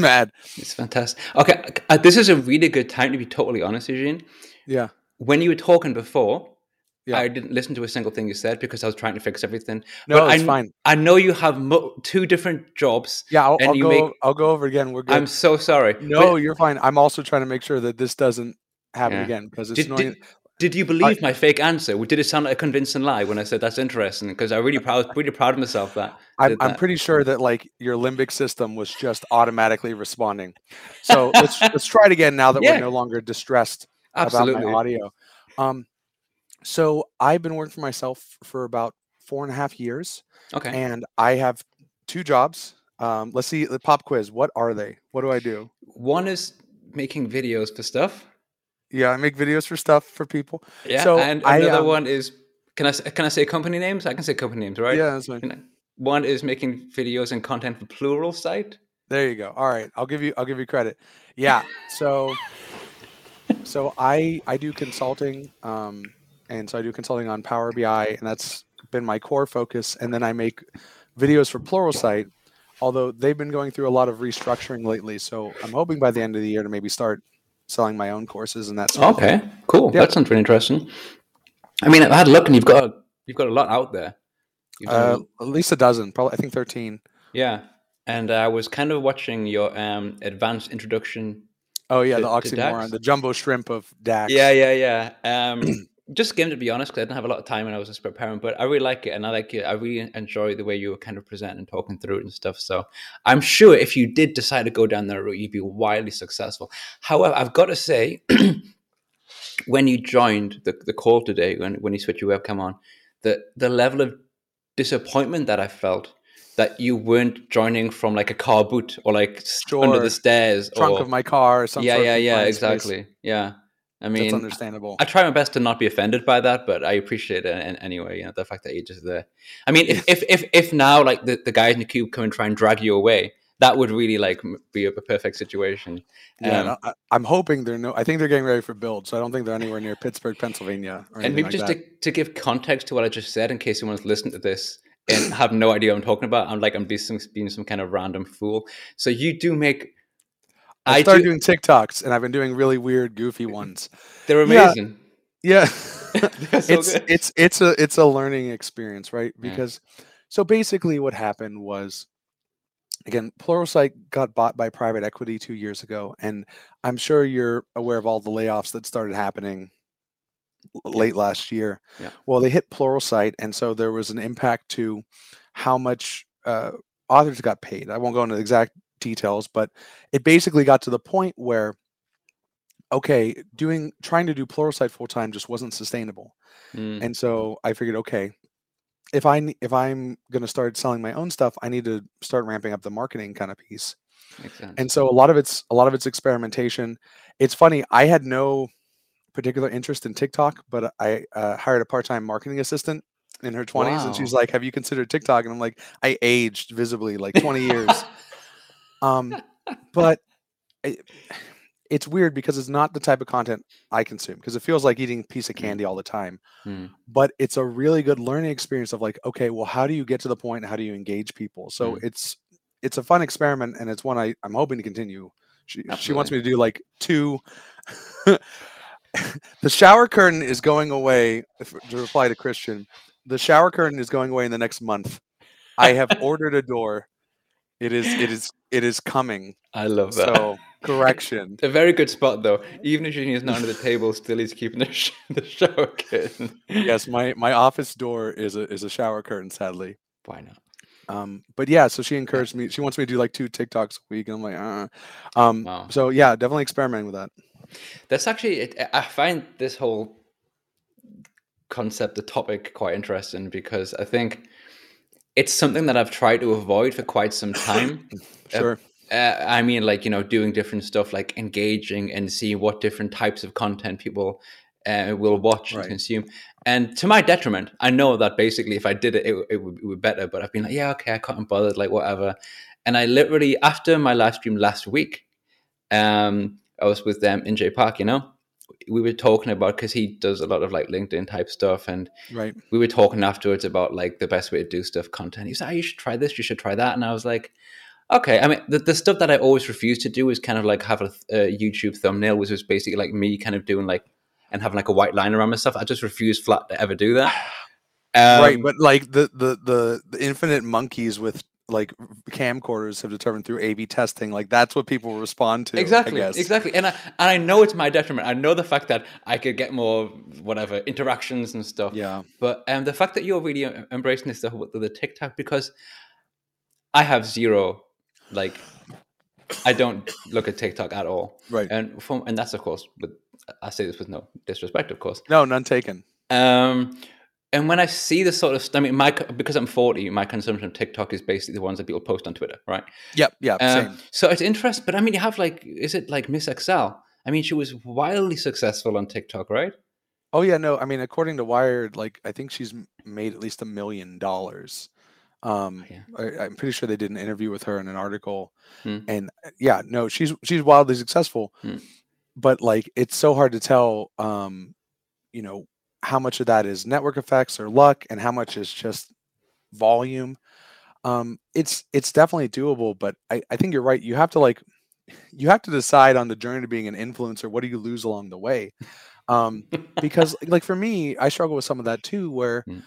mad. It's fantastic. Okay, uh, this is a really good time to be totally honest, Eugene. Yeah. When you were talking before, Yeah. I didn't listen to a single thing you said because I was trying to fix everything. No, But it's I, fine. I know you have mo- two different jobs. Yeah, I'll, and I'll you go. make- I'll go over again. We're good. I'm so sorry. no, But you're fine. I'm also trying to make sure that this doesn't happen Yeah. again because it's did, annoying. did, did you believe my fake answer? Did it sound like a convincing lie when I said that's interesting? Because I really proud, really proud of myself that. I I'm, did I'm pretty sure that like your limbic system was just automatically responding. So let's let's try it again now that Yeah. we're no longer distressed Absolutely. about my audio. Um, so I've been working for myself for about four and a half years, Okay. and I have two jobs. Um, let's see the pop quiz. What are they? What do I do? One is making videos for stuff. Yeah, I make videos for stuff for people. Yeah. So and I, another um, one is can I can I say company names? I can say company names, right? Yeah, that's fine. One is making videos and content for Pluralsight. There you go. All right, I'll give you I'll give you credit. Yeah. So so I I do consulting um and so I do consulting on Power BI and that's been my core focus and then I make videos for Pluralsight although they've been going through a lot of restructuring lately so I'm hoping by the end of the year to maybe start selling my own courses and that sort of thing. Okay, cool. Yeah. That sounds really interesting. I mean, I had a look, and you've got you've got a lot out there. Uh, at least a dozen, probably I think 13. Yeah, and I was kind of watching your um, advanced introduction. Oh yeah, To- the oxymoron, the jumbo shrimp of DAX. Yeah, yeah, yeah. Um, just game to be honest, because I didn't have a lot of time when I was just preparing, but I really like it, and I like it. I really enjoy the way you were kind of presenting and talking through it and stuff. So I'm sure if you did decide to go down that route, you'd be wildly successful. However, I've got to say, when you joined the, the call today, when when you switched your webcam on, the the level of disappointment that I felt that you weren't joining from like a car boot or like s- under the stairs Trunk or of my car or something. yeah yeah yeah exactly yeah I That's mean understandable. I try my best to not be offended by that but I appreciate it an- anyway you know the fact that you're just there I mean if if if, if now like the, the guys in the cube come and try and drag you away that would really like be a, a perfect situation Yeah, Um, no, I, I'm hoping they're no. I think they're getting ready for build, so I don't think they're anywhere near Pittsburgh, Pennsylvania. And maybe like just to, to give context to what I just said, in case anyone's listening to this and have no idea what I'm talking about, I'm like I'm being some, being some kind of random fool. So you do make. I I started do, doing TikToks, and I've been doing really weird, goofy ones. they're amazing. Yeah, They're so it's good. it's it's a it's a learning experience, right? Yeah. Because so basically, what happened was, again, Pluralsight got bought by private equity two years ago, and I'm sure you're aware of all the layoffs that started happening late last year. Yeah. Well, they hit Pluralsight, and so there was an impact to how much uh, authors got paid. I won't go into the exact details, but it basically got to the point where okay, doing trying to do Pluralsight full time just wasn't sustainable. Mm, And so I figured, okay, if I if I'm going to start selling my own stuff, I need to start ramping up the marketing kind of piece. And so a lot of it's a lot of it's experimentation. It's funny. I had no particular interest in TikTok, but I uh, hired a part-time marketing assistant in her 20s, and she's like, "Have you considered TikTok?" And I'm like, "I aged visibly, like 20 years." Um, but it, it's weird because it's not the type of content I consume because it feels like eating a piece of Mm. candy all the time. Mm, But it's a really good learning experience of like, okay, well, how do you get to the point? And how do you engage people? So Mm. it's it's a fun experiment, and it's one I I'm hoping to continue. She she wants me to do like two. the shower curtain is going away. To reply to Christian, the shower curtain is going away in the next month. I have ordered a door. It is it is it is coming. I love that. So correction. a very good spot though. Even if Junior's not under the table, still he's keeping the, sh- the shower curtain. yes, my my office door is a is a shower curtain. Sadly. Why not? Um, but yeah, so she encouraged me. She wants me to do like two TikToks a week, and I'm like, uh. Um, Wow. so yeah, definitely experimenting with that. That's actually, it, I find this whole concept, the topic, quite interesting because I think it's something that I've tried to avoid for quite some time. Sure. Uh, I mean, like, you know, doing different stuff, like engaging and seeing what different types of content people uh, will watch and consume. And to my detriment, I know that basically if I did it, it, it, would, it would be better. But I've been like, yeah, okay, I can't bother, like, whatever. And I literally, after my live stream last week, um, I was with them in J Park, you know, we were talking about because he does a lot of like LinkedIn type stuff, and Right. we were talking afterwards about like the best way to do stuff, content. He said, "Oh, you should try this, you should try that," and I was like, Okay, I mean the, the stuff that I always refuse to do is kind of like have a, a YouTube thumbnail, which is basically like me kind of doing like and having like a white line around my stuff. I just refuse flat to ever do that. Um, right, but like the, the the the infinite monkeys with like camcorders have determined through A/B testing, like that's what people respond to. I Exactly, guess. exactly, and I and I know it's my detriment. I know the fact that I could get more whatever interactions and stuff. Yeah. But um, the fact that you're really embracing this stuff with the TikTok because I have zero, like, I don't look at TikTok at all, Right. and from and that's of course, but I say this with no disrespect, of course. No, none taken. Um, and when I see the sort of, I mean, my because I'm 40, my consumption of TikTok is basically the ones that people post on Twitter, right? Yep. Yeah. Um, same. so it's interesting, but I mean, you have like, is it like Miss Excel? I mean, she was wildly successful on TikTok, right? Oh yeah. No. I mean, according to Wired, like I think she's made at least a million dollars. Um, Yeah. I, I'm pretty sure they did an interview with her in an article, Hmm. and yeah, no, she's she's wildly successful, Hmm. but like it's so hard to tell, um, you know, how much of that is network effects or luck, and how much is just volume. Um, it's it's definitely doable, but I, I think you're right. You have to like, you have to decide on the journey to being an influencer. What do you lose along the way? Um, because like for me, I struggle with some of that too. Where, Mm.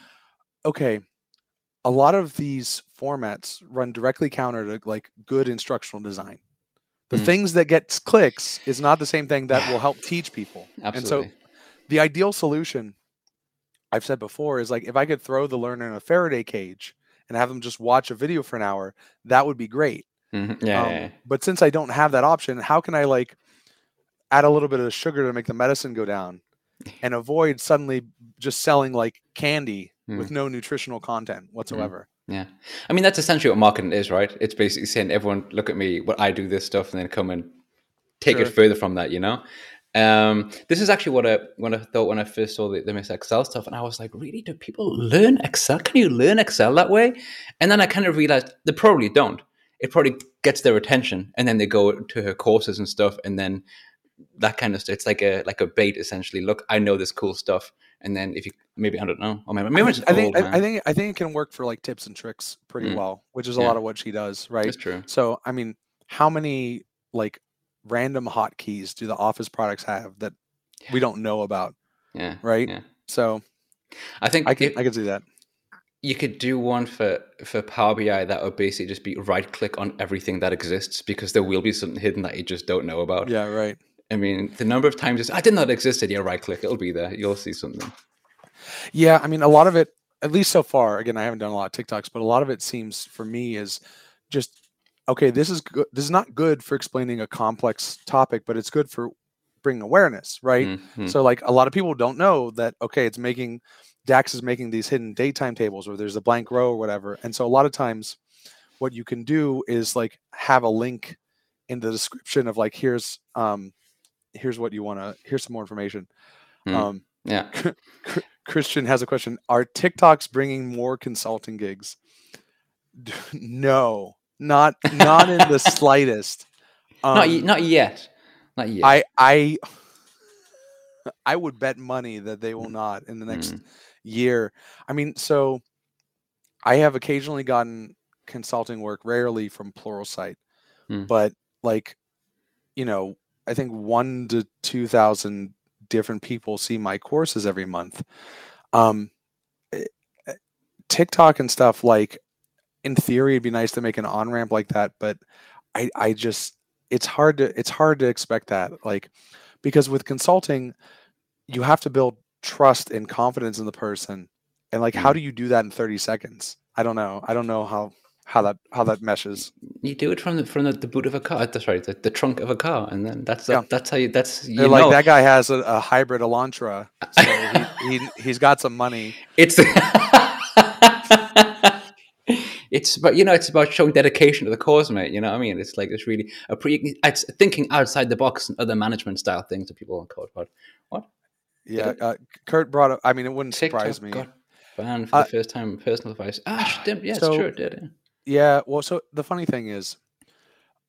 okay, a lot of these formats run directly counter to like good instructional design. The Mm. things that gets clicks is not the same thing that will help teach people. Absolutely. And so the ideal solution, I've said before, is like if I could throw the learner in a Faraday cage and have them just watch a video for an hour, that would be great. Mhm. Yeah, Um, yeah, yeah. But since I don't have that option, how can I like add a little bit of sugar to make the medicine go down and avoid suddenly just selling like candy Hmm. with no nutritional content whatsoever? Yeah. I mean, that's essentially what marketing is, right? It's basically saying, everyone, look at me, what I do this stuff, and then come and take it further from that, you know? Um, this is actually what I when I thought when I first saw the, the Miss Excel stuff, and I was like, really, do people learn Excel? Can you learn Excel that way? And then I kind of realized they probably don't. It probably gets their attention, and then they go to her courses and stuff, and then that kind of stuff. It's like a like a bait essentially. Look, I know this cool stuff, and then if you maybe I don't know, or maybe, maybe I think old, I, I think I think it can work for like tips and tricks pretty Mm. well, which is a Yeah. lot of what she does, right? That's true. So I mean, how many like random hotkeys do the Office products have that we don't know about, Yeah. right? Yeah. So I think I can if- I can see that. you could do one for for Power BI that would basically just be right click on everything that exists because there will be something hidden that you just don't know about. Yeah, right. I mean, the number of times it's, I did not existed. Yeah, right click, it'll be there. You'll see something. Yeah, I mean, a lot of it, at least so far. Again, I haven't done a lot of TikToks, but a lot of it seems for me is just okay. This is good. This is not good for explaining a complex topic, but it's good for bringing awareness, right? Mhm. So, like, a lot of people don't know that. Okay, it's making Dax is making these hidden date time tables, or there's a blank row or whatever. And so, a lot of times, what you can do is like have a link in the description of like here's um here's what you want to here's some more information. Hmm. Um, yeah. Christian has a question. Are TikToks bringing more consulting gigs? No, not not in the slightest. not, Um, not yet. Not yet. I I I would bet money that they will not in the next Mm. year. I mean, so I have occasionally gotten consulting work, rarely from Pluralsight, Hmm. but like, you know, I think one to two thousand different people see my courses every month. Um, eh, eh, TikTok and stuff like, in theory, it'd be nice to make an on ramp like that, but I I just it's hard to it's hard to expect that like because with consulting you have to build trust and confidence in the person and like how Mm. do you do that in 30 seconds i don't know i don't know how how that how that meshes you do it from the from the, the boot of a car. Right, the, the trunk of a car, and then that's Yeah. that's how you. That's you like that guy has a, a hybrid elantra so he, he he's got some money It's it's but you know it's about showing dedication to the cause, mate. You know what I mean? It's like it's really a pre. It's thinking outside the box and other management style things that people call about. What yeah uh, kurt brought up i mean it wouldn't surprise me got banned for Uh, the first time personal advice? Ah, damn, yeah, so- it's true, it did. yeah. Yeah, well, so the funny thing is,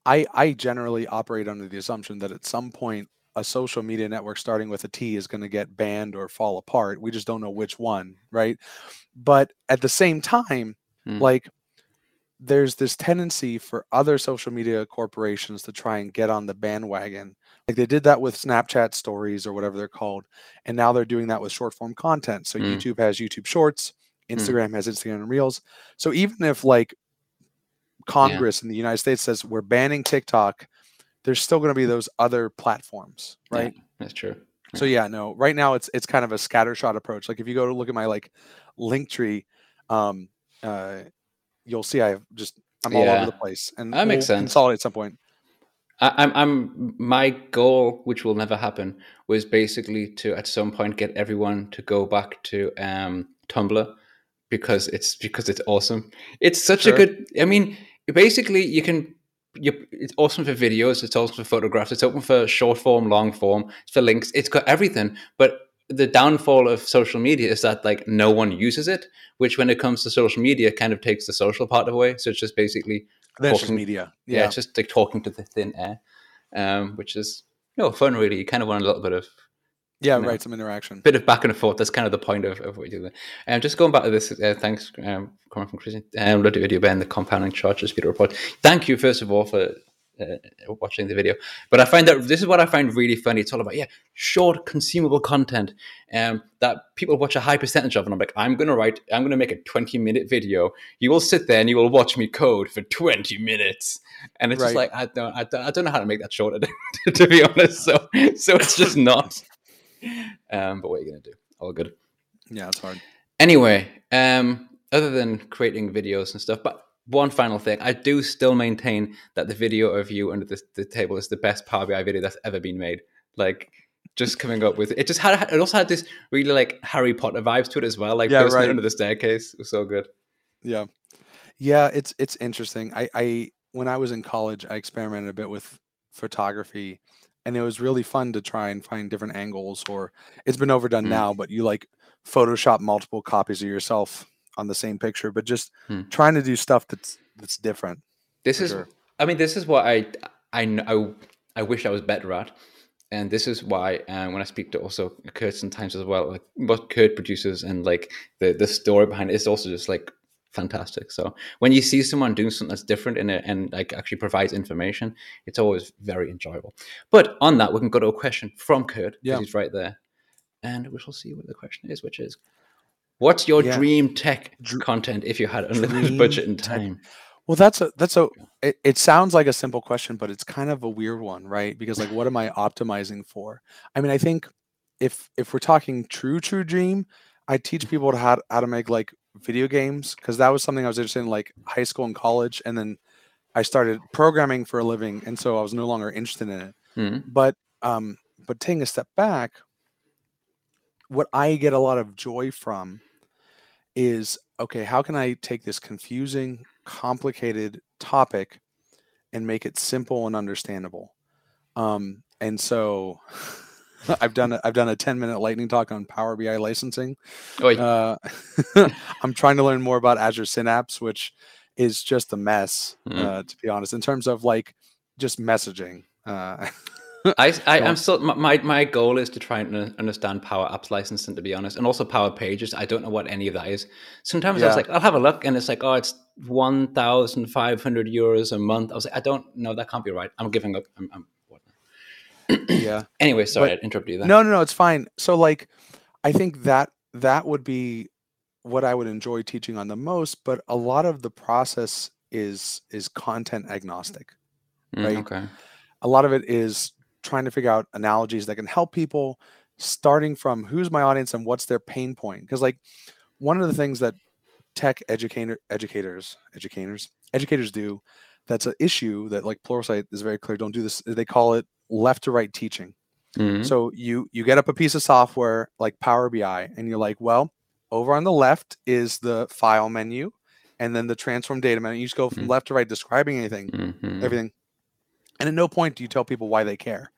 I I generally operate under the assumption that at some point a social media network starting with a T is going to get banned or fall apart. We just don't know which one, right? But at the same time, Hmm. like there's this tendency for other social media corporations to try and get on the bandwagon. Like they did that with Snapchat stories or whatever they're called. And now they're doing that with short form content. So Mm. YouTube has YouTube Shorts, Mm. Instagram has Instagram Reels. So even if like Congress in the United States says we're banning TikTok, there's still going to be those other platforms, Yeah, right? that's true. So yeah, no. Right now it's it's kind of a scattershot approach. Like if you go to look at my like link tree, um, uh, you'll see I just I'm all Yeah. over the place, and That makes we'll sense. Consolidate at some point. I, I'm, I'm, my goal, which will never happen, was basically to at some point get everyone to go back to um, Tumblr because it's because it's awesome. It's such Sure. a good. I mean, basically, you can. You, it's awesome for videos. It's awesome for photographs. It's open for short form, long form. It's for links. It's got everything. But the downfall of social media is that like no one uses it. Which, when it comes to social media, kind of takes the social part away. So it's just basically That's just media. yeah, Yeah, it's just like talking to the thin air, um, which is you know fun. Really, you kind of want a little bit of yeah, no. right. Some interaction. bit of back and forth. That's kind of the point of, of what you do. And um, just going back to this, uh, thanks um, coming from Christian. Um, the video Ben, the compounding charges video report. Thank you first of all for. Uh, watching the video, but I find that this is what I find really funny. It's all about yeah, short consumable content, um, that people watch a high percentage of, and I'm like, I'm gonna write, I'm gonna make a 20 minute video. You will sit there and you will watch me code for 20 minutes, and it's just like I don't, I don't, I don't know how to make that shorter, to be honest. So, so it's just not. Um, but what are you gonna do? All good. Yeah, it's hard. Anyway, um, other than creating videos and stuff, but one final thing, I do still maintain that the video of you under the, the table is the best Power BI video that's ever been made. Like, just coming up with it, just had it also had this really like Harry Potter vibes to it as well. Like, Yeah, right. under the staircase it was so good. Yeah, yeah. It's it's interesting. I I when I was in college, I experimented a bit with photography, and it was really fun to try and find different angles. Or it's been overdone Mm. now, but you like Photoshop multiple copies of yourself on the same picture, but just Mm. trying to do stuff that's that's different. This is, sure. I mean, this is what I, I, kn- I, I wish I was better at, and this is why uh, when I speak to also Kurt sometimes as well, like what Kurt produces and like the the story behind it is also just like fantastic. So when you see someone doing something that's different in it and like actually provides information, it's always very enjoyable. But on that, we can go to a question from Kurt because Yeah. he's right there, and we shall see what the question is, which is. What's your Yeah. dream tech Dr- content if you had unlimited budget and tech. time? Well, that's a that's a it, it sounds like a simple question, but it's kind of a weird one, right? Because like what am I optimizing for? I mean, I think if if we're talking true true dream, I teach people to how, how to make like video games because that was something I was interested in like high school and college and then I started programming for a living and so I was no longer interested in it. Mhm. But um but taking a step back, what I get a lot of joy from is okay, how can I take this confusing, complicated topic and make it simple and understandable? Um, and so I've done a, I've done a 10 minute lightning talk on Power BI licensing. Uh, I'm trying to learn more about Azure Synapse, which is just a mess, Mm. uh, to be honest, in terms of like just messaging. Uh, I, I I'm still my- my goal is to try and understand Power Apps licensing to be honest, and also Power Pages. I don't know what any of that is. Sometimes I was like, I'll have a look, and it's like, oh, it's one thousand five hundred euros a month. I was like, I don't know, that can't be right. I'm giving up. I'm, I'm what? yeah. Anyway, sorry, But- I interrupted you there. No, no, no, it's fine. So like I think that that would be what I would enjoy teaching on the most, but a lot of the process is is content agnostic. Mm, right? Okay. A lot of it is trying to figure out analogies that can help people starting from who's my audience and what's their pain point because like one of the things that tech educator educators educators educators do that's an issue that like pluralsight is very clear don't do this they call it left to right teaching Mhm. so you you get up a piece of software like Power BI and you're like, well, over on the left is the file menu and then the transform data menu. You just go from Mm. left to right describing anything, Mhm. everything. And at no point do you tell people why they care.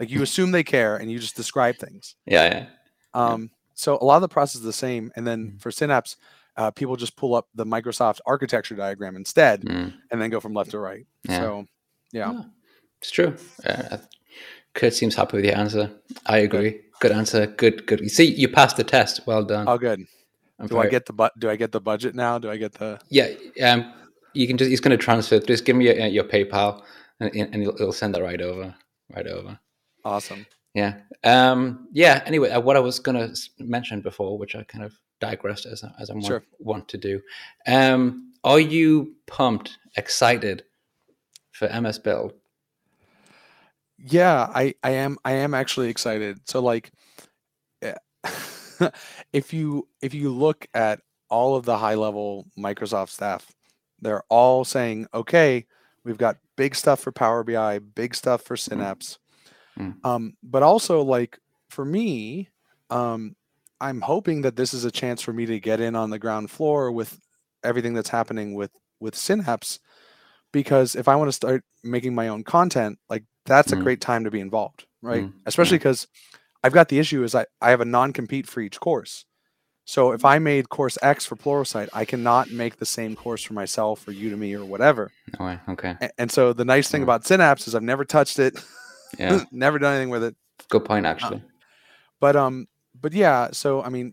Like you assume they care and you just describe things. Yeah, yeah. Um, so a lot of the process is the same. And then Mm. for Synapse, uh, people just pull up the Microsoft architecture diagram instead Mm. and then go from left to right. Yeah. So yeah. Yeah, it's true. Uh, Kurt seems happy with your answer. I agree. Good answer. Good, good. You see, you passed the test. Well done. Oh good. I'm Do I get the but do I get the budget now? Do I get the Yeah, um, you can just he's going to transfer. Just give me your, your PayPal, and, and it'll, it'll send that right over, right over. Awesome. Yeah. Um, yeah. Anyway, uh, what I was going to mention before, which I kind of digressed as I- as I want, Sure. want to do. Um, are you pumped, excited for MS Build? Yeah, I I am I am actually excited. So like eh, if you if you look at all of the high level Microsoft staff, they're all saying, "Okay, we've got big stuff for Power BI, big stuff for Synapse." Mm. Um but also like for me, um I'm hoping that this is a chance for me to get in on the ground floor with everything that's happening with with Synapse because if I want to start making my own content, like that's Mm. a great time to be involved, right? Mm, Especially because I've got the issue is I, I have a non-compete for each course. So if I made course X for Pluralsight, I cannot make the same course for myself or Udemy or whatever. No way. Okay. A- And, so the nice thing Mm. about Synapse is I've never touched it, Yeah. never done anything with it. Good point, actually. But um, but yeah. So I mean,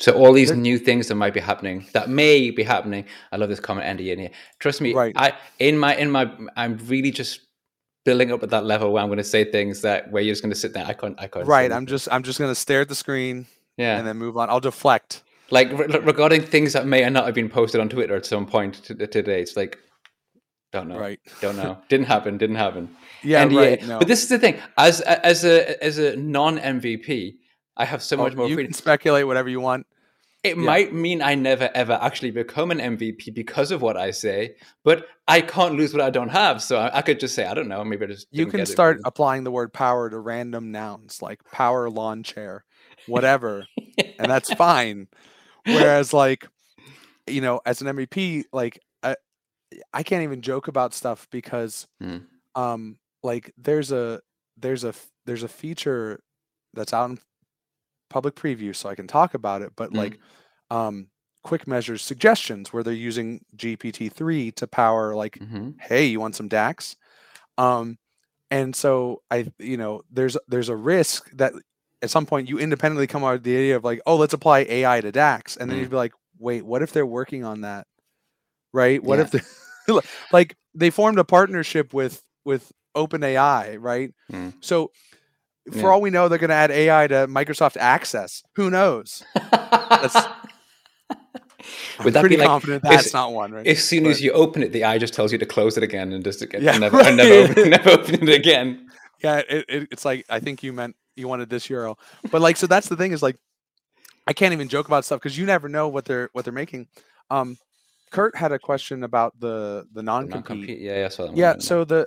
So all these new things that might be happening, that may be happening. I love this comment, Andy. In here, trust me. Right. I in my in my, I'm really just building up at that level where I'm going to say things that where you're just going to sit there. I can't. I can't. right. I'm just I'm just gonna stare at the screen yeah. and then move on. I'll deflect. like re- regarding things that may or not have been posted on Twitter at some point to, today. It's like don't know. Right. Don't know. Didn't happen. Didn't happen. Yeah. Right. no. But this is the thing. As as a as a non MVP, I have so Oh, much more you freedom. can speculate whatever you want. It Yeah. might mean I never ever actually become an MVP because of what I say, but I can't lose what I don't have. So I, I could just say I don't know. Maybe I just You can it start because- applying the word power to random nouns like power lawn chair, whatever, and that's fine. Whereas, like, you know, as an MVP, like, I, I can't even joke about stuff because, Mm. um, like, there's a there's a there's a feature that's out in public preview, so I can talk about it. But Mm. like, um, quick measures suggestions where they're using GPT three to power like Mhm. hey you want some dax um and so i you know there's there's a risk that at some point you independently come out with the idea of like oh let's apply ai to dax and then Mm. you'd be like wait what if they're working on that right what Yeah. if they like they formed a partnership with with openai right Mm. so for Yeah. all we know they're going to add ai to microsoft access who knows i'm Would that be pretty like- confident that's not one right as soon But- as you open it, the eye just tells you to close it again and just again, Yeah, never, and never, right. open, never open it again. Yeah, it, it, it's like I think you meant you wanted this URL, but like so that's the thing is like I can't even joke about stuff because you never know what they're what they're making. Um, Kurt had a question about the the non compete. Non-compete. Yeah, yeah, I saw that Yeah, so the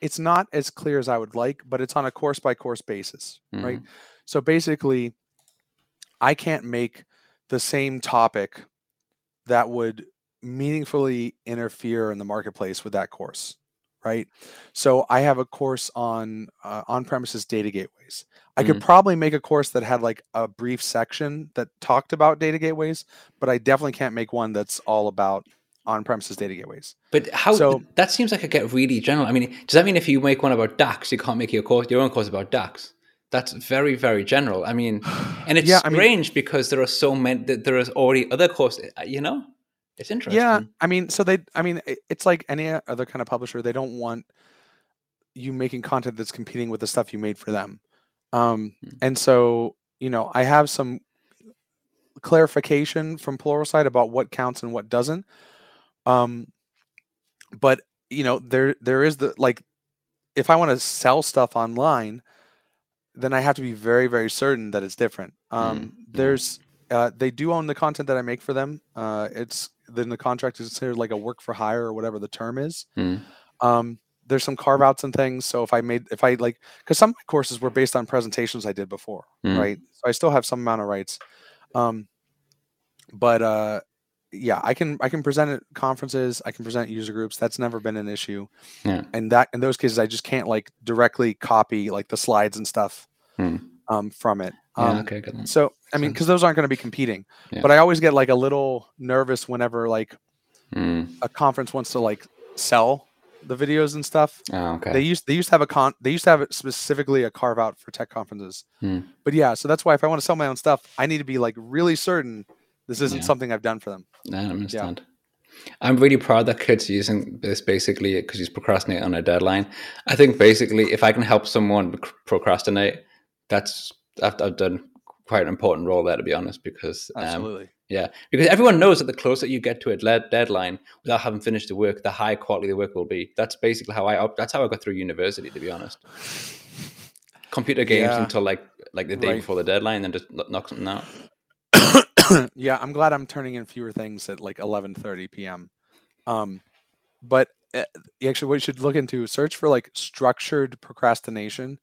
it's not as clear as I would like, but it's on a course by course basis, right? Mhm. So basically, I can't make the same topic that would meaningfully interfere in the marketplace with that course, right? So I have a course on uh, on-premises data gateways. I could probably make a course that had like a brief section that talked about data gateways, but I definitely can't make one that's all about on-premises data gateways. But how? So- that seems like it get really general. I mean, does that mean if you make one about DAX, you can't make your course, your own course about DAX? That's very, very general. I mean, and it's Yeah, I mean- strange because there are so many. that There is already other courses. uh, You know, it's interesting. Yeah, I mean, so they, I mean, it's like any other kind of publisher. They don't want you making content that's competing with the stuff you made for them. Um, Hmm. and so, you know, I have some clarification from Pluralsight about what counts and what doesn't. Um, but you know, there there is the like, if I want to sell stuff online, then I have to be very very certain that it's different. Um, mm. There's uh, they do own the content that I make for them. Uh, it's then the contract is considered like a work for hire or whatever the term is. Mm. Um, there's some carve outs and things. So if I made if I like because some courses were based on presentations I did before, Mm. right? So I still have some amount of rights. Um, but uh, yeah, I can I can present at conferences. I can present user groups. That's never been an issue. Yeah. And that in those cases, I just can't like directly copy like the slides and stuff Hmm. Um, from it. Yeah, Um, okay, good. so I mean, because those aren't going to be competing. Yeah. But I always get like a little nervous whenever like Mm. a conference wants to like sell the videos and stuff. Oh, okay. They used they used to have a con they used to have it specifically a carve out for tech conferences. Hmm. But yeah, so that's why if I want to sell my own stuff, I need to be like really certain this isn't Yeah. something I've done for them. I understand. I'm really proud that Kurt's using this basically because he's procrastinating on a deadline. I think basically, if I can help someone procrastinate, that's I've, I've done quite an important role there, to be honest. Because um, absolutely, yeah, because everyone knows that the closer you get to a deadline without having finished the work, the higher quality the work will be. That's basically how I that's how I got through university, to be honest. Computer games yeah. until like like the day right. before the deadline, and then just knock something out. yeah, I'm glad I'm turning in fewer things at like 11:30 p.m. Um, but uh, actually, what you should look into search for like structured procrastination.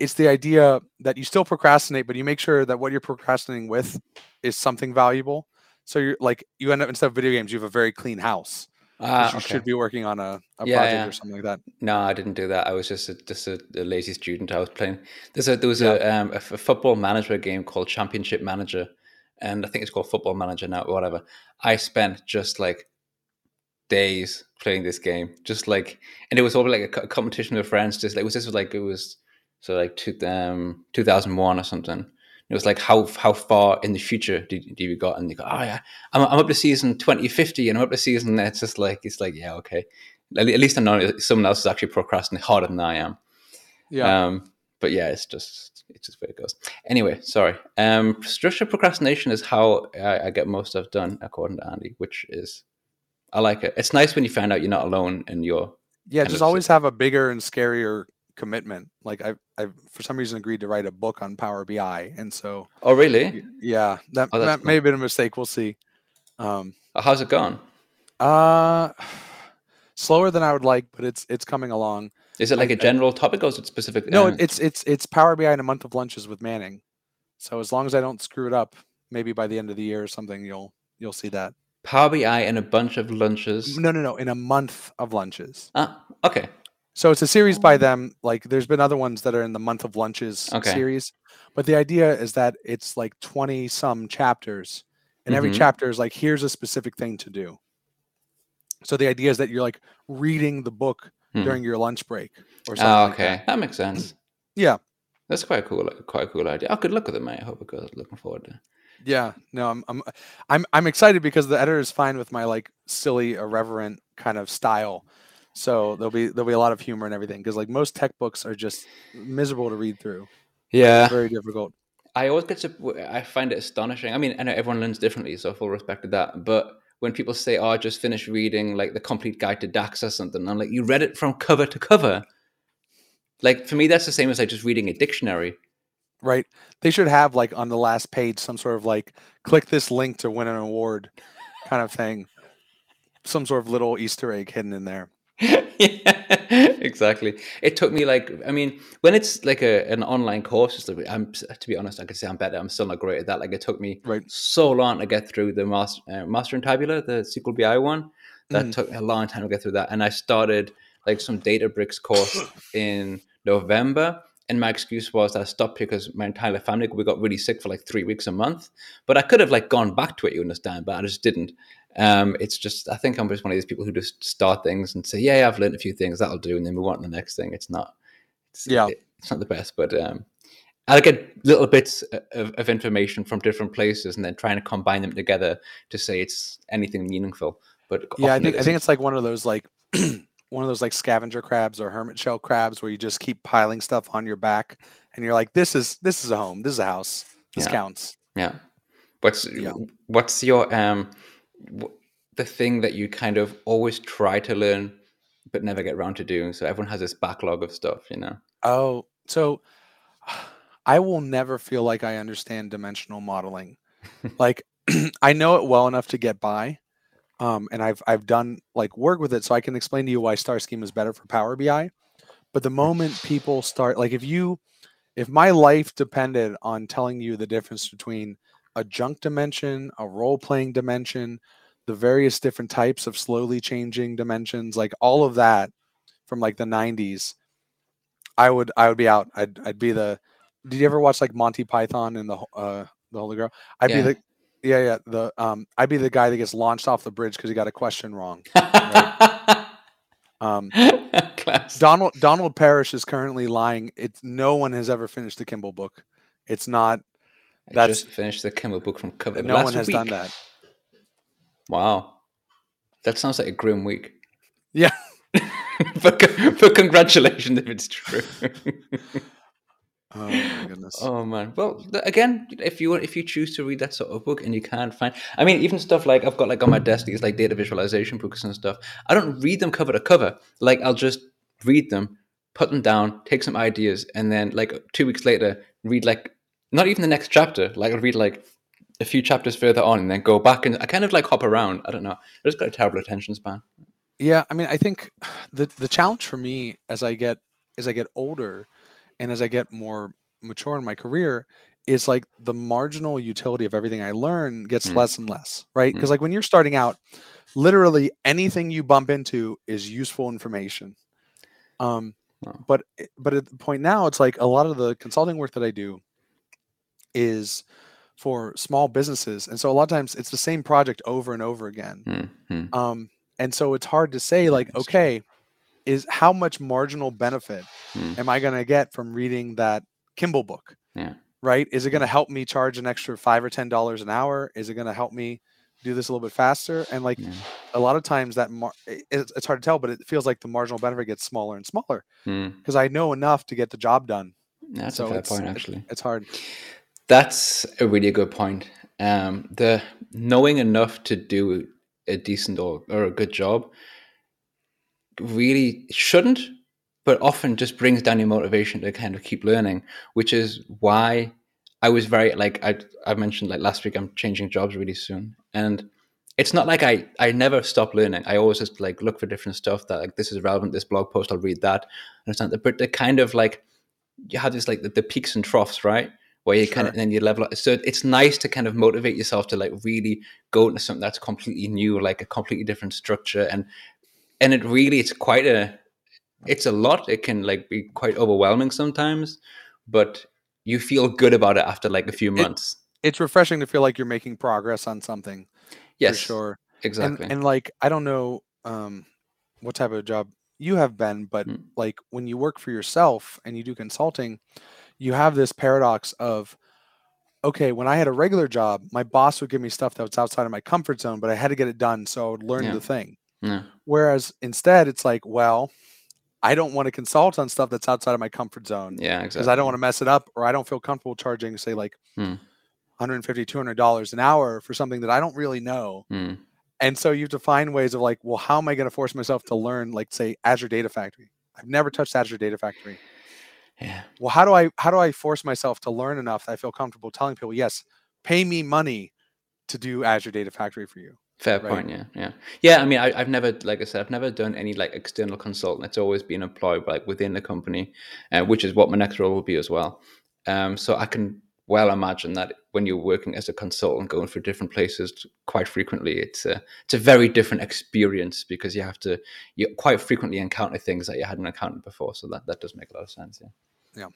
It's the idea that you still procrastinate, but you make sure that what you're procrastinating with is something valuable. So you're like you end up instead of video games, you have a very clean house. Uh, you okay. should be working on a, a yeah, project yeah. or something like that. No, I didn't do that. I was just a, just a, a lazy student. I was playing. There's a there was yeah. a, um, a, football manager game called Championship Manager, and I think it's called Football Manager now, or whatever. I spent just like days playing this game, just like, and it was all like a, competition with friends. Just like it was just like it was so like two, um, 2001 or something. It was like how how far in the future did, did you got? And you go, oh yeah, I'm, I'm up to season 2050, and I'm up to season. It's just like it's like yeah, okay. At least I know someone else is actually procrastinating harder than I am. Yeah. Um, but yeah, it's just it's just where it goes. Anyway, sorry. Um, structured procrastination is how I, I, get most stuff done, according to Andy, which is I like it. It's nice when you find out you're not alone in your. Yeah, just always have a bigger and scarier commitment. Like I, I for some reason agreed to write a book on Power BI, and so. Oh really? Yeah, that, oh, that cool. may have been a mistake. We'll see. Um, How's it gone? Uh, slower than I would like, but it's it's coming along. Is it like I, a general topic or is it specific? No, um, it's it's it's Power BI in a month of lunches with Manning. So as long as I don't screw it up, maybe by the end of the year or something, you'll you'll see that. Power BI and a bunch of lunches. No, no, no, in a month of lunches. Ah, okay. So it's a series by them. Like there's been other ones that are in the month of lunches okay. series, but the idea is that it's like twenty some chapters, and mm-hmm. every chapter is like here's a specific thing to do. So the idea is that you're like reading the book hmm. during your lunch break or something. Oh, okay, like that. that. makes sense. Yeah, that's quite cool. Quite a cool idea. I could look at it, mate. I hope it goes. Looking forward to. Yeah, no, I'm I'm I'm I'm excited because the editor is fine with my like silly, irreverent kind of style. So there'll be there'll be a lot of humor and everything because like most tech books are just miserable to read through. Yeah, very difficult. I always get to I find it astonishing. I mean, I know everyone learns differently, so full respect to that. But when people say, "Oh, I just finished reading like the complete guide to DAX or something," I'm like, "You read it from cover to cover." Like for me, that's the same as like just reading a dictionary. Right. They should have like on the last page some sort of like click this link to win an award kind of thing. Some sort of little Easter egg hidden in there. yeah, exactly. It took me like, I mean, when it's like a an online course, I'm to be honest, I can say I'm better. I'm still not great at that. Like it took me right. so long to get through the master, uh, Mastering Tabular, the SQL BI one. That mm. took a long time to get through that, and I started like some Databricks course in November. And my excuse was that I stopped because my entire family we got really sick for like three weeks a month. But I could have like gone back to it, you understand, but I just didn't. Um, it's just I think I'm just one of these people who just start things and say, "Yeah, I've learned a few things that'll do," and then move on to the next thing. It's not, it's, yeah, it, it's not the best, but um, I get little bits of, of, information from different places and then trying to combine them together to say it's anything meaningful. But yeah, I think I think it's like one of those like one of those like scavenger crabs or hermit shell crabs where you just keep piling stuff on your back and you're like, "This is this is a home. This is a house. This yeah. counts." Yeah. What's yeah. what's your um the thing that you kind of always try to learn but never get around to doing. So everyone has this backlog of stuff, you know. Oh, so I will never feel like I understand dimensional modeling. like I know it well enough to get by. Um, and I've I've done like work with it so I can explain to you why star schema is better for Power BI. But the moment people start like if you if my life depended on telling you the difference between a junk dimension, a role playing dimension, the various different types of slowly changing dimensions, like all of that from like the 90s, I would I would be out. I'd I'd be the Did you ever watch like Monty Python and the uh the Holy Grail? I'd yeah. be the yeah, yeah, the um I'd be the guy that gets launched off the bridge because he got a question wrong. Right? um Donald Donald Parish is currently lying. It's no one has ever finished the Kimball book. It's not I just finished the Kimball book from cover. No one has week. done that. Wow. That sounds like a grim week. Yeah. but, but congratulations if it's true. Oh my goodness. oh man. Well, again, if you want if you choose to read that sort of book and you can't find, I mean, even stuff like I've got like on my desk these like data visualization books and stuff. I don't read them cover to cover. Like I'll just read them, put them down, take some ideas, and then like two weeks later, read like not even the next chapter. Like I'll read like a few chapters further on, and then go back and I kind of like hop around. I don't know. I just got a terrible attention span. Yeah, I mean, I think the the challenge for me as I get as I get older and as I get more mature in my career is like the marginal utility of everything I learn gets Mm. less and less, right? Mm. Because like when you're starting out, literally anything you bump into is useful information. Um, Wow. but but at the point now, it's like a lot of the consulting work that I do is for small businesses, and so a lot of times it's the same project over and over again. Hmm, hmm. Um, and so it's hard to say like, okay, is how much marginal benefit Hmm. am I going to get from reading that Kimball book? Yeah. Right? Is it going to help me charge an extra five or ten dollars an hour? Is it going to help me do this a little bit faster? And like Yeah. a lot of times that mar- it's, it's hard to tell, but it feels like the marginal benefit gets smaller and smaller Hmm. because I know enough to get the job done. That's so a fair point, it- actually. it's hard. That's a really good point. Um, the knowing enough to do a decent or, or a good job really shouldn't, but often just brings down your motivation to kind of keep learning, which is why I was very like I I mentioned like last week I'm changing jobs really soon, and it's not like I I never stop learning. I always just like look for different stuff that like this is relevant. This blog post I'll read that, understand that, but the kind of like you have this like the, the peaks and troughs, right? Where you kind of and then you level up. So it's nice to kind of motivate yourself to like really go into something that's completely new, like a completely different structure, and and it really it's quite a it's a lot. It can like be quite overwhelming sometimes, but you feel good about it after like a few months. It's refreshing to feel like you're making progress on something yes, for sure. exactly. And, and like I don't know um, what type of job you have been, but Mm. like when you work for yourself and you do consulting, you have this paradox of okay, when I had a regular job, my boss would give me stuff that was outside of my comfort zone, but I had to get it done, so I would learn Yeah. the thing. yeah, Whereas instead, it's like, well, I don't want to consult on stuff that's outside of my comfort zone yeah, because exactly. I don't want to mess it up or I don't feel comfortable charging, say, like Hmm. 150 $200 an hour for something that I don't really know. Mm, And so you have to find ways of like, well, how am I going to force myself to learn, like, say, Azure Data Factory? I've never touched Azure Data Factory. Yeah, Well, how do I how do I force myself to learn enough that I feel comfortable telling people, yes, pay me money to do Azure Data Factory for you? fair Right. point. Yeah, yeah, yeah. I mean, I, I've never, like I said, I've never done any like external consultant. It's always been employed like within the company, uh, which is what my next role will be as well. Um, so I can well imagine that when you're working as a consultant, going for different places quite frequently, it's a it's a very different experience because you have to you quite frequently encounter things that you hadn't encountered before. So that that does make a lot of sense. Yeah. Yeah.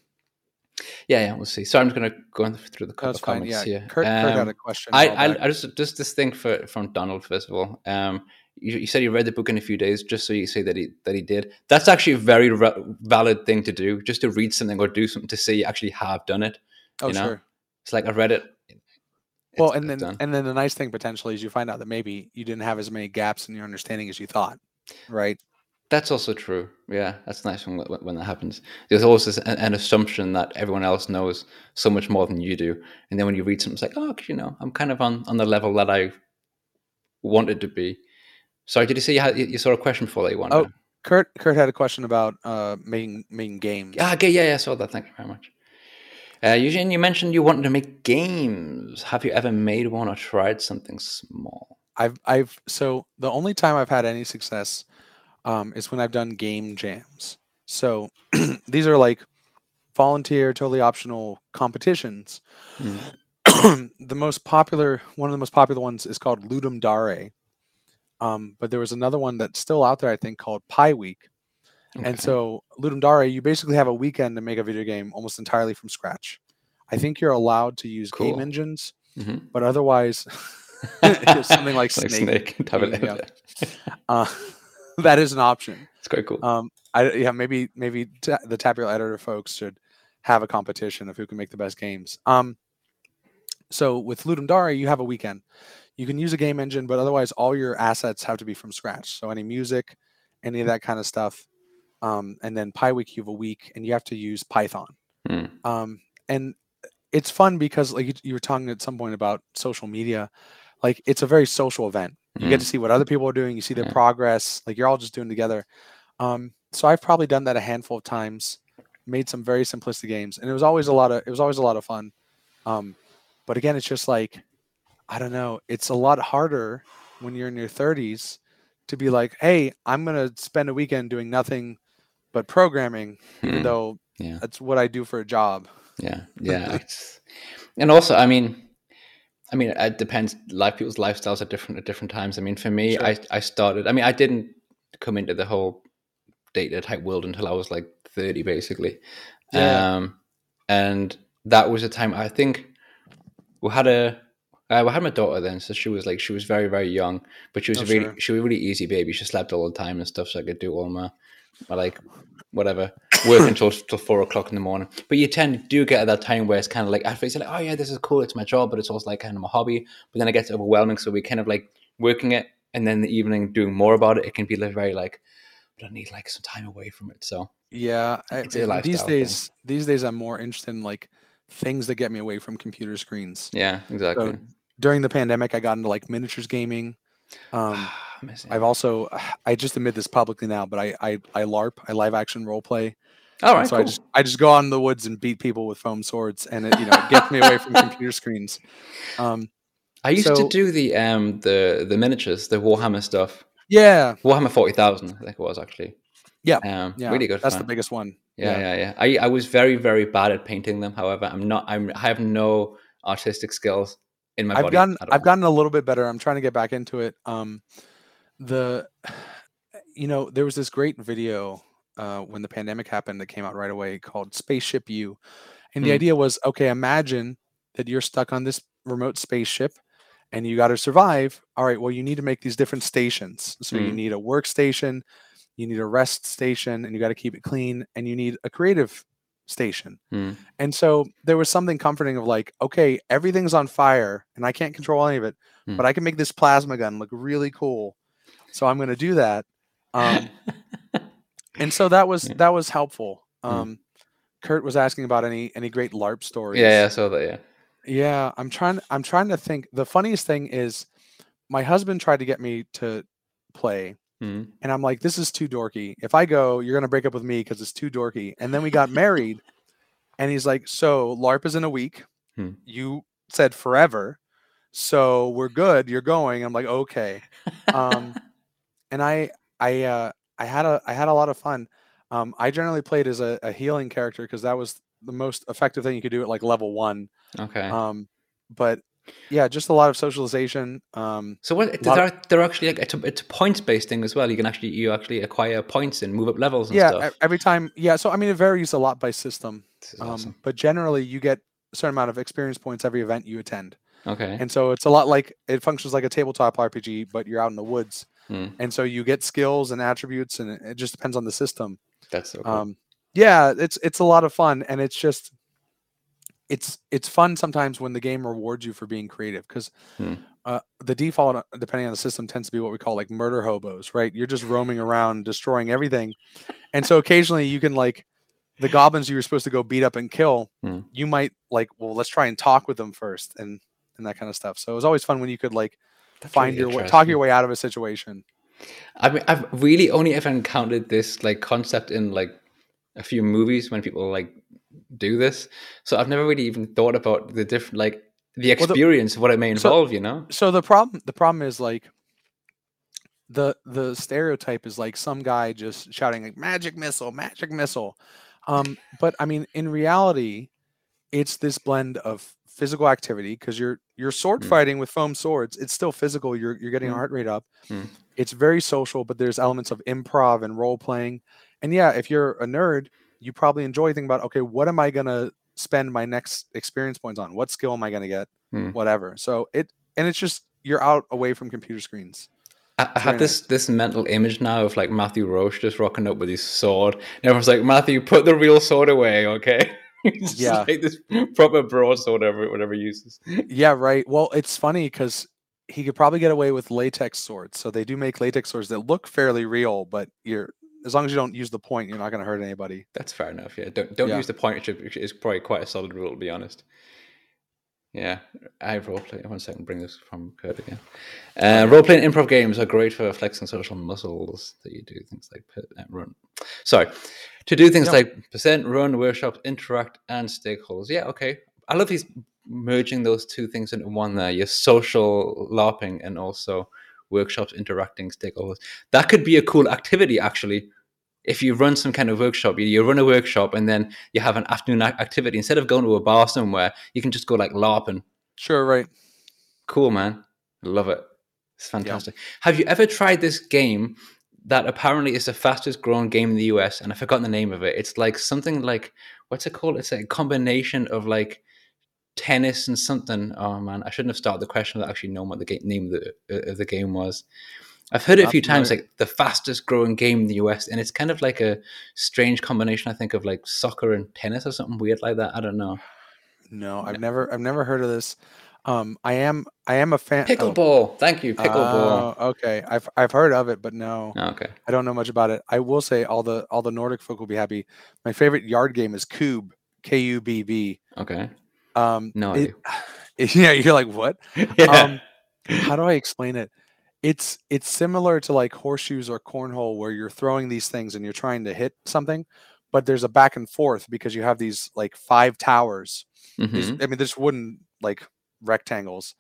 Yeah, yeah, we'll see. So I'm just going to go on through the couple That's of fine. comments Yeah. here. Kurt, Kurt had Um, a question. I, I. I just just this thing for from Donald first of all. Um, you, you said you read the book in a few days, just so you say that he that he did. That's actually a very re- valid thing to do, just to read something or do something to say you actually have done it. oh, you know? sure. It's like I read it. Well, and then done. and then the nice thing potentially is you find out that maybe you didn't have as many gaps in your understanding as you thought, right? That's also true. Yeah, that's nice when when, that happens. There's always this, an, an assumption that everyone else knows so much more than you do, and then when you read something, it's like, oh, you know, I'm kind of on on the level that I wanted to be. Sorry, did you say you had you saw a question before that you wanted? Oh, Kurt Kurt had a question about uh making making games. Ah, okay, yeah, yeah, I saw that. Thank you very much. Uh, Eugene, you mentioned you wanted to make games. Have you ever made one or tried something small? I've I've so the only time I've had any success um, is when I've done game jams. So these are like volunteer, totally optional competitions. Mm. the most popular, one of the most popular ones is called Ludum Dare. Um, but there was another one that's still out there, I think, called PyWeek. And so Ludum Dare, you basically have a weekend to make a video game almost entirely from scratch. I think you're allowed to use game Cool. engines, Mhm. but otherwise, something like like Snake. Snake. Yeah. Uh, that is an option. It's quite cool. Um, I yeah, maybe maybe ta- the Tabular editor folks should have a competition of who can make the best games. Um, so with Ludum Dare, you have a weekend. you can use a game engine, but otherwise all your assets have to be from scratch. So any music, any of that kind of stuff. Um, and then PyWeek you have a week, and you have to use Python. Hmm. Um, and it's fun because like you, you were talking at some point about social media, like it's a very social event. You get Mm. to see what other people are doing. You see their Yeah. progress. Like you're all just doing together. Um, so I've probably done that a handful of times. Made some very simplistic games, and it was always a lot of it was always a lot of fun. Um, but again, it's just like I don't know. It's a lot harder when you're in your 30s to be like, hey, I'm gonna spend a weekend doing nothing but programming, even Hmm. though Yeah. that's what I do for a job. Yeah, yeah. And also, I mean, I mean, it depends. Life people's lifestyles are different at different times. I mean, for me, Sure. I I started. I mean, I didn't come into the whole data type world until I was like thirty, basically. Yeah. Um, and that was a time I think we had a. Uh, we had my daughter then, so she was like she was very very young, but she was Oh, a really sure. she was a really easy baby. She slept all the time and stuff, so I could do all my, my like whatever work until till four o'clock in the morning. But you tend to do get at that time where it's kind of like at first like, oh yeah, this is cool, it's my job, but it's also like kind of my hobby. But then it gets overwhelming, so we kind of like working it, and then the evening doing more about it. It can be like very like, but I need like some time away from it. So Yeah, I- It's I- these lifestyle thing. days, these days, I'm more interested in like things that get me away from computer screens. yeah, exactly. So during the pandemic, I got into like miniatures gaming. Um, I've also, I just admit this publicly now, but I, I, I LARP, I live action role play. All right, so cool. I just, I just go out in the woods and beat people with foam swords, and it, you know, gets me away from computer screens. Um, I used so- to do the um the the miniatures, the Warhammer stuff. yeah, Warhammer forty thousand, I think it was actually. Yeah, Um, yeah, really good. That's fun. the biggest one. Yeah, yeah, yeah. I, I was very, very bad at painting them. However, I'm not. I'm. I have no artistic skills in my I've body. gotten I've all. gotten a little bit better. I'm trying to get back into it. Um, the you know there was this great video uh, when the pandemic happened that came out right away called Spaceship U, and the Hmm. idea was okay. Imagine that you're stuck on this remote spaceship and you got to survive. All right, well you need to make these different stations. So you Hmm. need a workstation, you need a rest station, and you got to keep it clean, and you need a creative station. Hmm. And so there was something comforting of like, okay, everything's on fire and I can't control any of it, Hmm. but I can make this plasma gun look really cool. So I'm going to do that. Um, and so that was that was helpful. Hmm. Um, Kurt was asking about any any great LARP stories. yeah, yeah, I saw that. Yeah. Yeah, I'm trying. I'm trying to think. The funniest thing is, my husband tried to get me to play, Hmm. and I'm like, "This is too dorky. If I go, you're gonna break up with me because it's too dorky." And then we got married, and he's like, "So LARP is in a week. Hmm. You said forever, so we're good. You're going." I'm like, "Okay." Um, and I, I, uh, I had a, I had a lot of fun. Um, I generally played as a, a healing character because that was the most effective thing you could do at like level one. okay. Um, but yeah, just a lot of socialization. Um, so what? lot They're, they're actually like it's a, it's a points based thing as well. You can actually you actually acquire points and move up levels and yeah, stuff. every time. Yeah, so I mean, it varies a lot by system. Um, awesome. but generally, you get a certain amount of experience points every event you attend, Okay. and so it's a lot like it functions like a tabletop RPG, but you're out in the woods, Hmm. and so you get skills and attributes, and it, it just depends on the system. That's so cool. Um, yeah, it's it's a lot of fun, and it's just it's it's fun sometimes when the game rewards you for being creative because Hmm. uh, the default, uh, depending on the system, tends to be what we call like murder hobos, right? You're just roaming around destroying everything, and so occasionally you can like the goblins you were supposed to go beat up and kill. Hmm. You might like, well, let's try and talk with them first, and and that kind of stuff. So it was always fun when you could like That's find really your way, talk your way out of a situation. I mean, I've really only ever encountered this like concept in like a few movies when people like do this. So I've never really even thought about the different like the Well, the- experience of what it may so- involve. you know? so the problem the problem is like the the stereotype is like some guy just shouting like magic missile magic missile um but i mean in reality it's this blend of physical activity because you're you're sword Mm. fighting with foam swords it's still physical you're you're getting Mm. a heart rate up Mm. it's very social but there's elements of improv and role playing and yeah if you're a nerd you probably enjoy thinking about okay what am i going to spend my next experience points on what skill am i going to get Mm. whatever so it and it's just you're out away from computer screens I, I have this this mental image now of like Matthew Roche just rocking up with his sword. And everyone's like, Matthew, put the real sword away, okay? It's just Yeah. like this proper broadsword, whatever whatever uses. yeah right well it's funny because he could probably get away with latex swords. So they do make latex swords that look fairly real, but you're as long as you don't use the point, you're not going to hurt anybody. That's fair enough. Yeah, don't don't Yeah. use the point. which is probably quite a solid rule to be honest. Yeah, I role play. One second, bring this from Kurt again. Uh, role playing improv games are great for flexing social muscles. That you do things like pit and run. Sorry, to do things Yeah. like percent run, workshops, interact, and stakeholders. Yeah, okay. I love he's merging those two things into one. There, your social LARPing and also workshops, interacting, stakeholders. That could be a cool activity actually if you run some kind of workshop, you, you run a workshop and then you have an afternoon ac- activity, instead of going to a bar somewhere, you can just go like LARPing. Sure, right. Cool, man. Love it. It's fantastic. Have you ever tried this game that apparently is the fastest growing game in the US? And I've forgotten the name of it. It's like something like, what's it called? It's a combination of like tennis and something. Oh, man. I shouldn't have started the question without actually knowing what the game, name of the, uh, of the game was. I've heard it a few times, like the fastest growing game in the US, and it's kind of like a strange combination, I think, of like soccer and tennis or something weird like that. I don't know. No, I've never I've never heard of this. Um, I am I am a fan. oh, Pickleball. Thank you. Pickleball. Oh, okay. I've I've heard of it, but no, Oh, okay. I don't know much about it. I will say all the all the Nordic folk will be happy. My favorite yard game is Kubb, K U B B. Okay. Um, No it- yeah, you're like what? yeah. Um, how do I explain it? It's it's similar to like horseshoes or cornhole where you're throwing these things and you're trying to hit something, but there's a back and forth because you have these like five towers. These- Mhm. I mean, there's wooden like rectangles,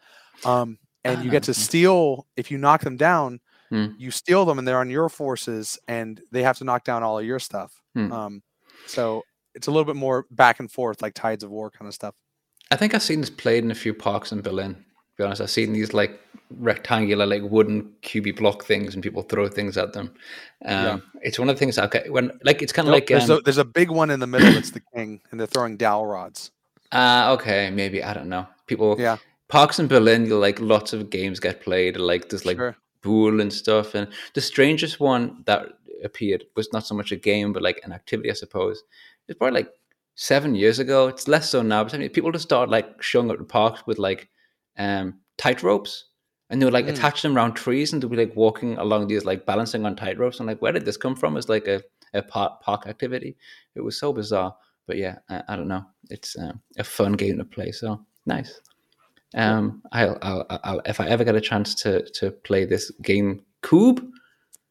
um, and you Ah, get to steal if you knock them down. Hmm. You steal them and they're on your forces, and they have to knock down all of your stuff. Hmm. Um, so it's a little bit more back and forth, like Tides of War kind of stuff. I think I've seen this played in a few parks in Berlin. To be honest, I've seen these like rectangular, like wooden cubey block things, and people throw things at them. Um, Yeah. It's one of the things. Okay, when like it's kind of Nope, like there's, um, a, there's a big one in the middle that's the king, and they're throwing dowel rods. Ah, okay, maybe I don't know. People, Yeah. parks in Berlin, you like lots of games get played. Like there's like sure. pool and stuff. And the strangest one that appeared was not so much a game, but like an activity, I suppose. It's probably like seven years ago. It's less so now. But I mean, people just started like showing up at parks with like um, tight ropes. And they would like Mm. attach them around trees and they'd be like walking along these, like balancing on tight ropes. I'm like, where did this come from? It's like a, a park, park activity. It was so bizarre. But yeah, I, I don't know. It's um, a fun game to play. So nice. Um, I'll, I'll, I'll, if I ever get a chance to to play this game, Kubb,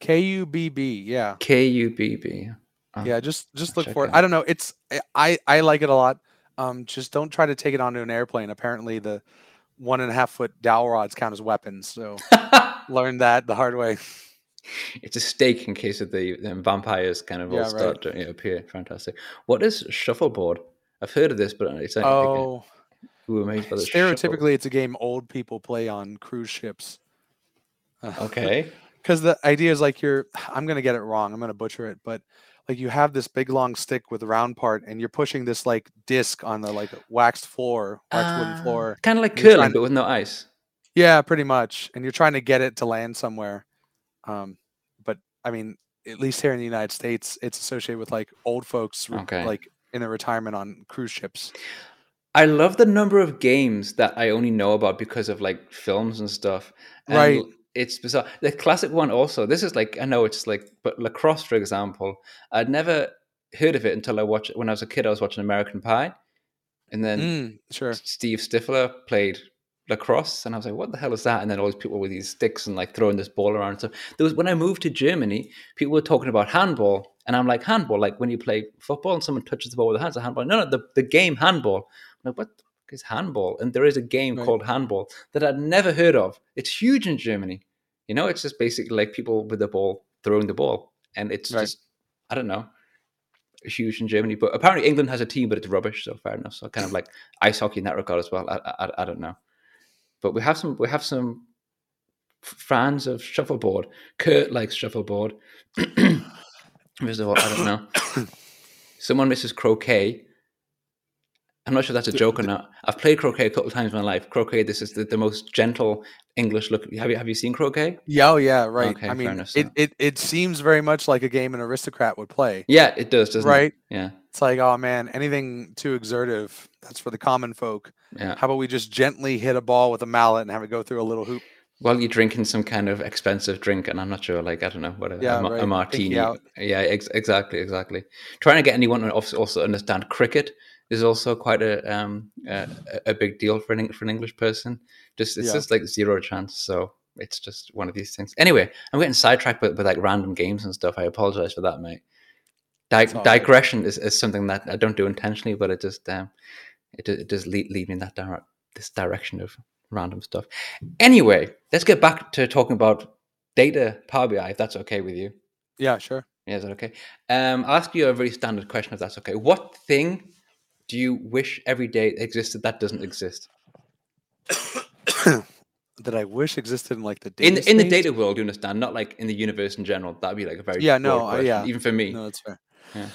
K U B B. Yeah. K U B B. Oh, Yeah. Just just look for it it. I don't know. It's I- I I like it a lot. Um, just don't try to take it onto an airplane. Apparently, the one and a half foot dowel rods count as weapons. So learned that the hard way. it's a stake in case of the, the vampires kind of all Yeah, right. start to you know, appear. Fantastic. What is shuffleboard? I've heard of this, but it's like Oh, who amazed by the shuffle- stereotypically, it's a game old people play on cruise ships. Okay. because the idea is like you're i'm going to get it wrong i'm going to butcher it but like you have this big long stick with a round part and you're pushing this like disc on the like waxed floor waxed wooden floor Kind of like curling, but with no ice. yeah pretty much and you're trying to get it to land somewhere um but i mean at least here in the united states it's associated with like old folks Okay. like in their retirement on cruise ships I love the number of games that I only know about because of like films and stuff. And Right. It's bizarre. The classic one also. This is like I know it's like, but lacrosse, for example, I'd never heard of it until I watched when I was a kid. I was watching American Pie, and then Mm, sure Steve Stifler played lacrosse, and I was like, "What the hell is that?" And then all these people with these sticks and like throwing this ball around. So there was when I moved to Germany, people were talking about handball, and I'm like, "Handball, like when you play football and someone touches the ball with their hands, a handball." No, no, the, the game handball. I'm like, what is handball? And there is a game Right. called handball that I'd never heard of. It's huge in Germany. You know, it's just basically like people with the ball throwing the ball, and it's Right. just I don't know huge in Germany, but apparently England has a team, but it's rubbish. So fair enough. So kind of like ice hockey in that regard as well. I, I, I don't know, but we have some we have some fans of shuffleboard. Kurt likes shuffleboard. First of all, I don't know. Someone misses croquet. I'm not sure that's a joke or not. I've played croquet a couple of times in my life. Croquet, this is the, the most gentle English look. Have you have you seen croquet? yeah oh yeah right Okay, i mean enough, it, so- it it seems very much like a game an aristocrat would play Yeah, it does, doesn't right it? Yeah, It's like, oh man, anything too exertive, that's for the common folk. yeah. How about we just gently hit a ball with a mallet and have it go through a little hoop? while you're drinking some kind of expensive drink, and I'm not sure, like I don't know what a, Yeah, a, right. a martini. Yeah, ex- exactly, exactly. Trying to get anyone to also understand cricket is also quite a um a, a big deal for an for an English person. Just it's Yeah. just like zero chance. So it's just one of these things. Anyway, I'm getting sidetracked with, with like random games and stuff. I apologize for that, mate. Di- It's all right. digression is, is something that I don't do intentionally, but it just um it, it does lead, lead me in that direct this direction of random stuff. Anyway, let's get back to talking about data Power BI, if that's okay with you. Yeah, sure. Yeah, is that okay? Um, I'll ask you a very standard question, if that's okay. What thing do you wish every day existed that doesn't exist That I wish existed in like the in data in the data world? You understand? Not like in the universe in general. That'd be like a very Yeah, no, uh, yeah. even for me. No, that's fair. Yeah.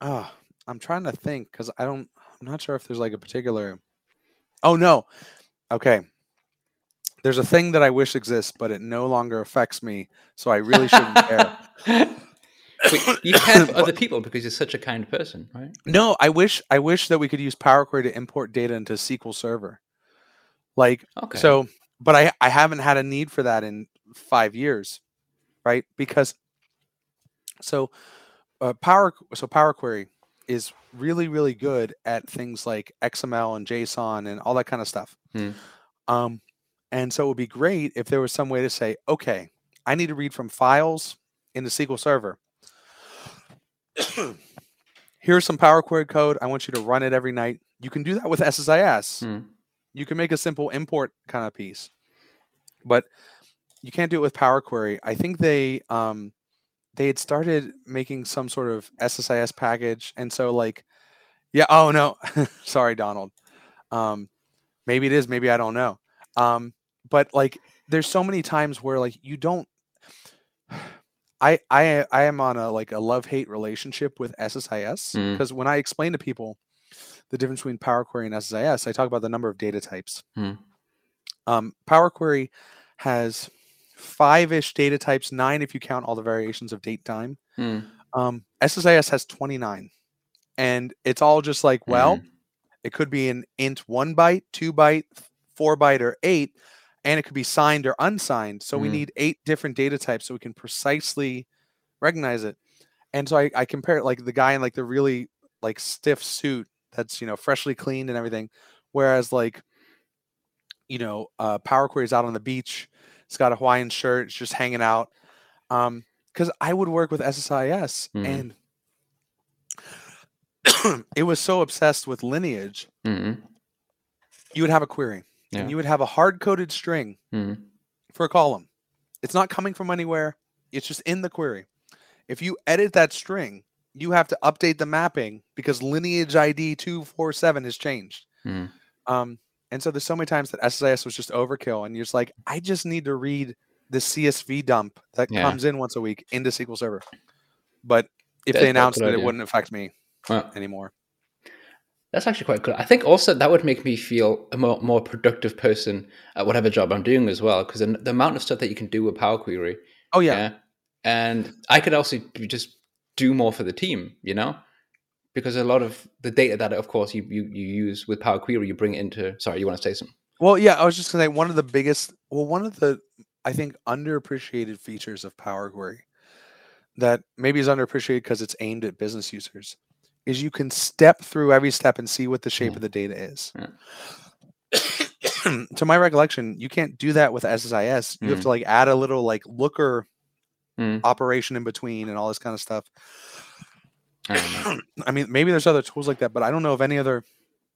oh, I'm trying to think because I don't. I'm not sure if there's like a particular. Oh no. Okay. There's a thing that I wish exists, but it no longer affects me, so I really shouldn't care. You for other people because you're such a kind person, right? No, I wish I wish that we could use Power Query to import data into SQL Server. Like Okay. so, but I I haven't had a need for that in five years, right? Because so uh, Power so Power Query is really really good at things like XML and JSON and all that kind of stuff. Hmm. Um, and so it would be great if there was some way to say, okay, I need to read from files into SQL Server. Here's some Power Query code. I want you to run it every night. You can do that with SSIS Hmm. you can make a simple import kind of piece but you can't do it with power query i think they um they had started making some sort of ssis package and so like yeah oh no sorry donald um maybe it is maybe i don't know um but like there's so many times where like you don't i i i am on a like a love hate relationship with ssis Mm. because when i explain to people the difference between Power Query and SSIS, I talk about the number of data types. Hmm. Um, Power Query has five-ish data types, nine if you count all the variations of date time. Hmm. Um, SSIS has 29, and it's all just like, well, Mm. it could be an int one byte, two byte, four byte, or eight, and it could be signed or unsigned. So we Mm. need eight different data types so we can precisely recognize it. And so I, I compare it like the guy in like the really like stiff suit that's you know freshly cleaned and everything, whereas like you know uh, Power Query's out on the beach, it's got a Hawaiian shirt, it's just hanging out. Um, because I would work with SSIS Mhm. and it was so obsessed with lineage, Mm. you would have a query Yeah. and you would have a hard coded string Mm. for a column. It's not coming from anywhere, it's just in the query. If you edit that string, you have to update the mapping because lineage ID 247 has changed. Mm. Um, and so there's so many times that SSIS was just overkill, and you're just like, I just need to read the CSV dump that Yeah. comes in once a week into SQL Server. But if That's they announced it, it wouldn't affect me Well, anymore. That's actually quite good. I think also that would make me feel a more, more productive person at whatever job I'm doing as well, because the, the amount of stuff that you can do with Power Query, Oh yeah, yeah, and I could also just do more for the team, you know, because a lot of the data that, of course, you you, you use with Power Query, you bring it into. Sorry, you want to say something? Well, yeah, I was just gonna say one of the biggest, well, one of the I think underappreciated features of Power Query that maybe is underappreciated because it's aimed at business users is you can step through every step and see what the shape Mm. of the data is. Yeah. to my recollection, you can't do that with SSIS. You have Mm. to like add a little like looker Mm. operation in between and all this kind of stuff. I. I mean, maybe there's other tools like that, but I don't know of any other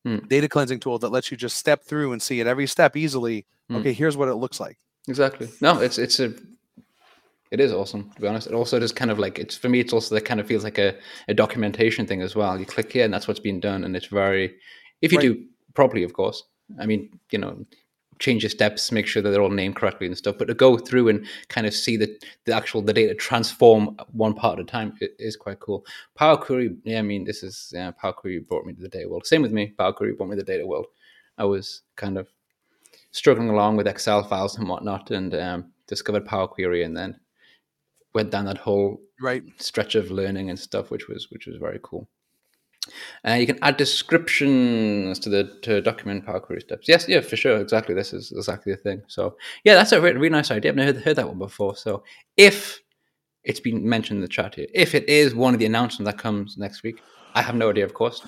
Mm. data cleansing tool that lets you just step through and see at every step easily. Mm. Okay, here's what it looks like. Exactly. No, it's it's a it is awesome to be honest. It also just kind of like it's for me. It's also that kind of feels like a, a documentation thing as well. You click here and that's what's being done, and it's very if you Right. do properly, of course. I mean, you know, change your steps, make sure that they're all named correctly and stuff. But to go through and kind of see the the actual the data transform one part at a time it is quite cool. Power Query, yeah, I mean, this is yeah, Power Query brought me to the data world. Same with me. Power Query brought me to the data world. I was kind of struggling along with Excel files and whatnot, and um, discovered Power Query, and then went down that whole Right. stretch of learning and stuff, which was which was very cool. Uh, you can add descriptions to the to document power query steps. Yes, yeah, for sure. Exactly. This is exactly the thing. So yeah, that's a really, really nice idea. I've never heard, heard that one before. So if it's been mentioned in the chat here, if it is one of the announcements that comes next week, I have no idea, of course.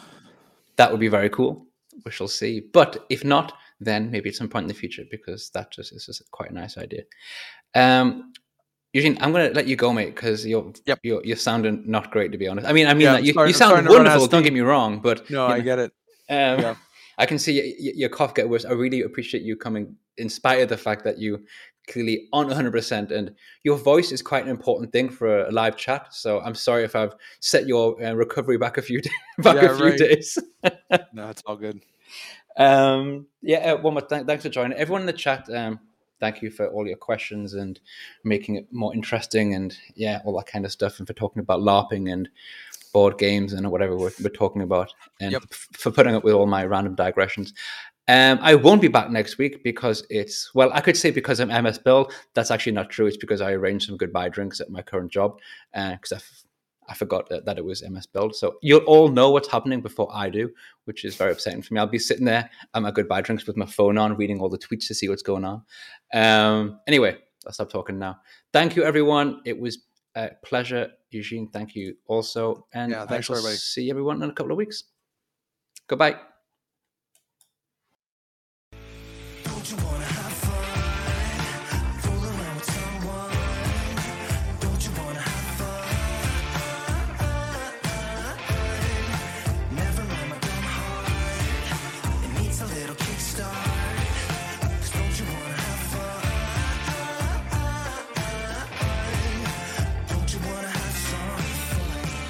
That would be very cool. We shall see. But if not, then maybe at some point in the future, because that just is just quite a nice idea. Um, Eugene, I'm going to let you go, mate, because you're, Yep. you're you're sounding not great, to be honest. I mean, I mean, Yeah, you, starting- you sound starting to run out of wonderful. Don't get me wrong, but No, I know, get it. um, Yeah. I can see your cough get worse. I really appreciate you coming, in spite of the fact that you clearly aren't 100%. And your voice is quite an important thing for a live chat. So I'm sorry if I've set your uh, recovery back a few days. back Yeah, a few right. days. No, it's all good. Um, yeah, uh, one more th- thanks for joining. Everyone in the chat, um, thank you for all your questions and making it more interesting and yeah, all that kind of stuff, and for talking about LARPing and board games and whatever we're, we're talking about, and Yep. f- for putting up with all my random digressions. Um, I won't be back next week because it's well, I could say because I'm MS Build. That's actually not true. It's because I arranged some goodbye drinks at my current job because I, f- I forgot that, that it was MS Build. So you'll all know what's happening before I do, which is very upsetting for me. I'll be sitting there at my goodbye drinks with my phone on, reading all the tweets to see what's going on. Um, anyway, I'll stop talking now. Thank you, everyone. It was a pleasure, Eugene. Thank you also, and Yeah, I thanks, shall everybody. see everyone in a couple of weeks. Goodbye.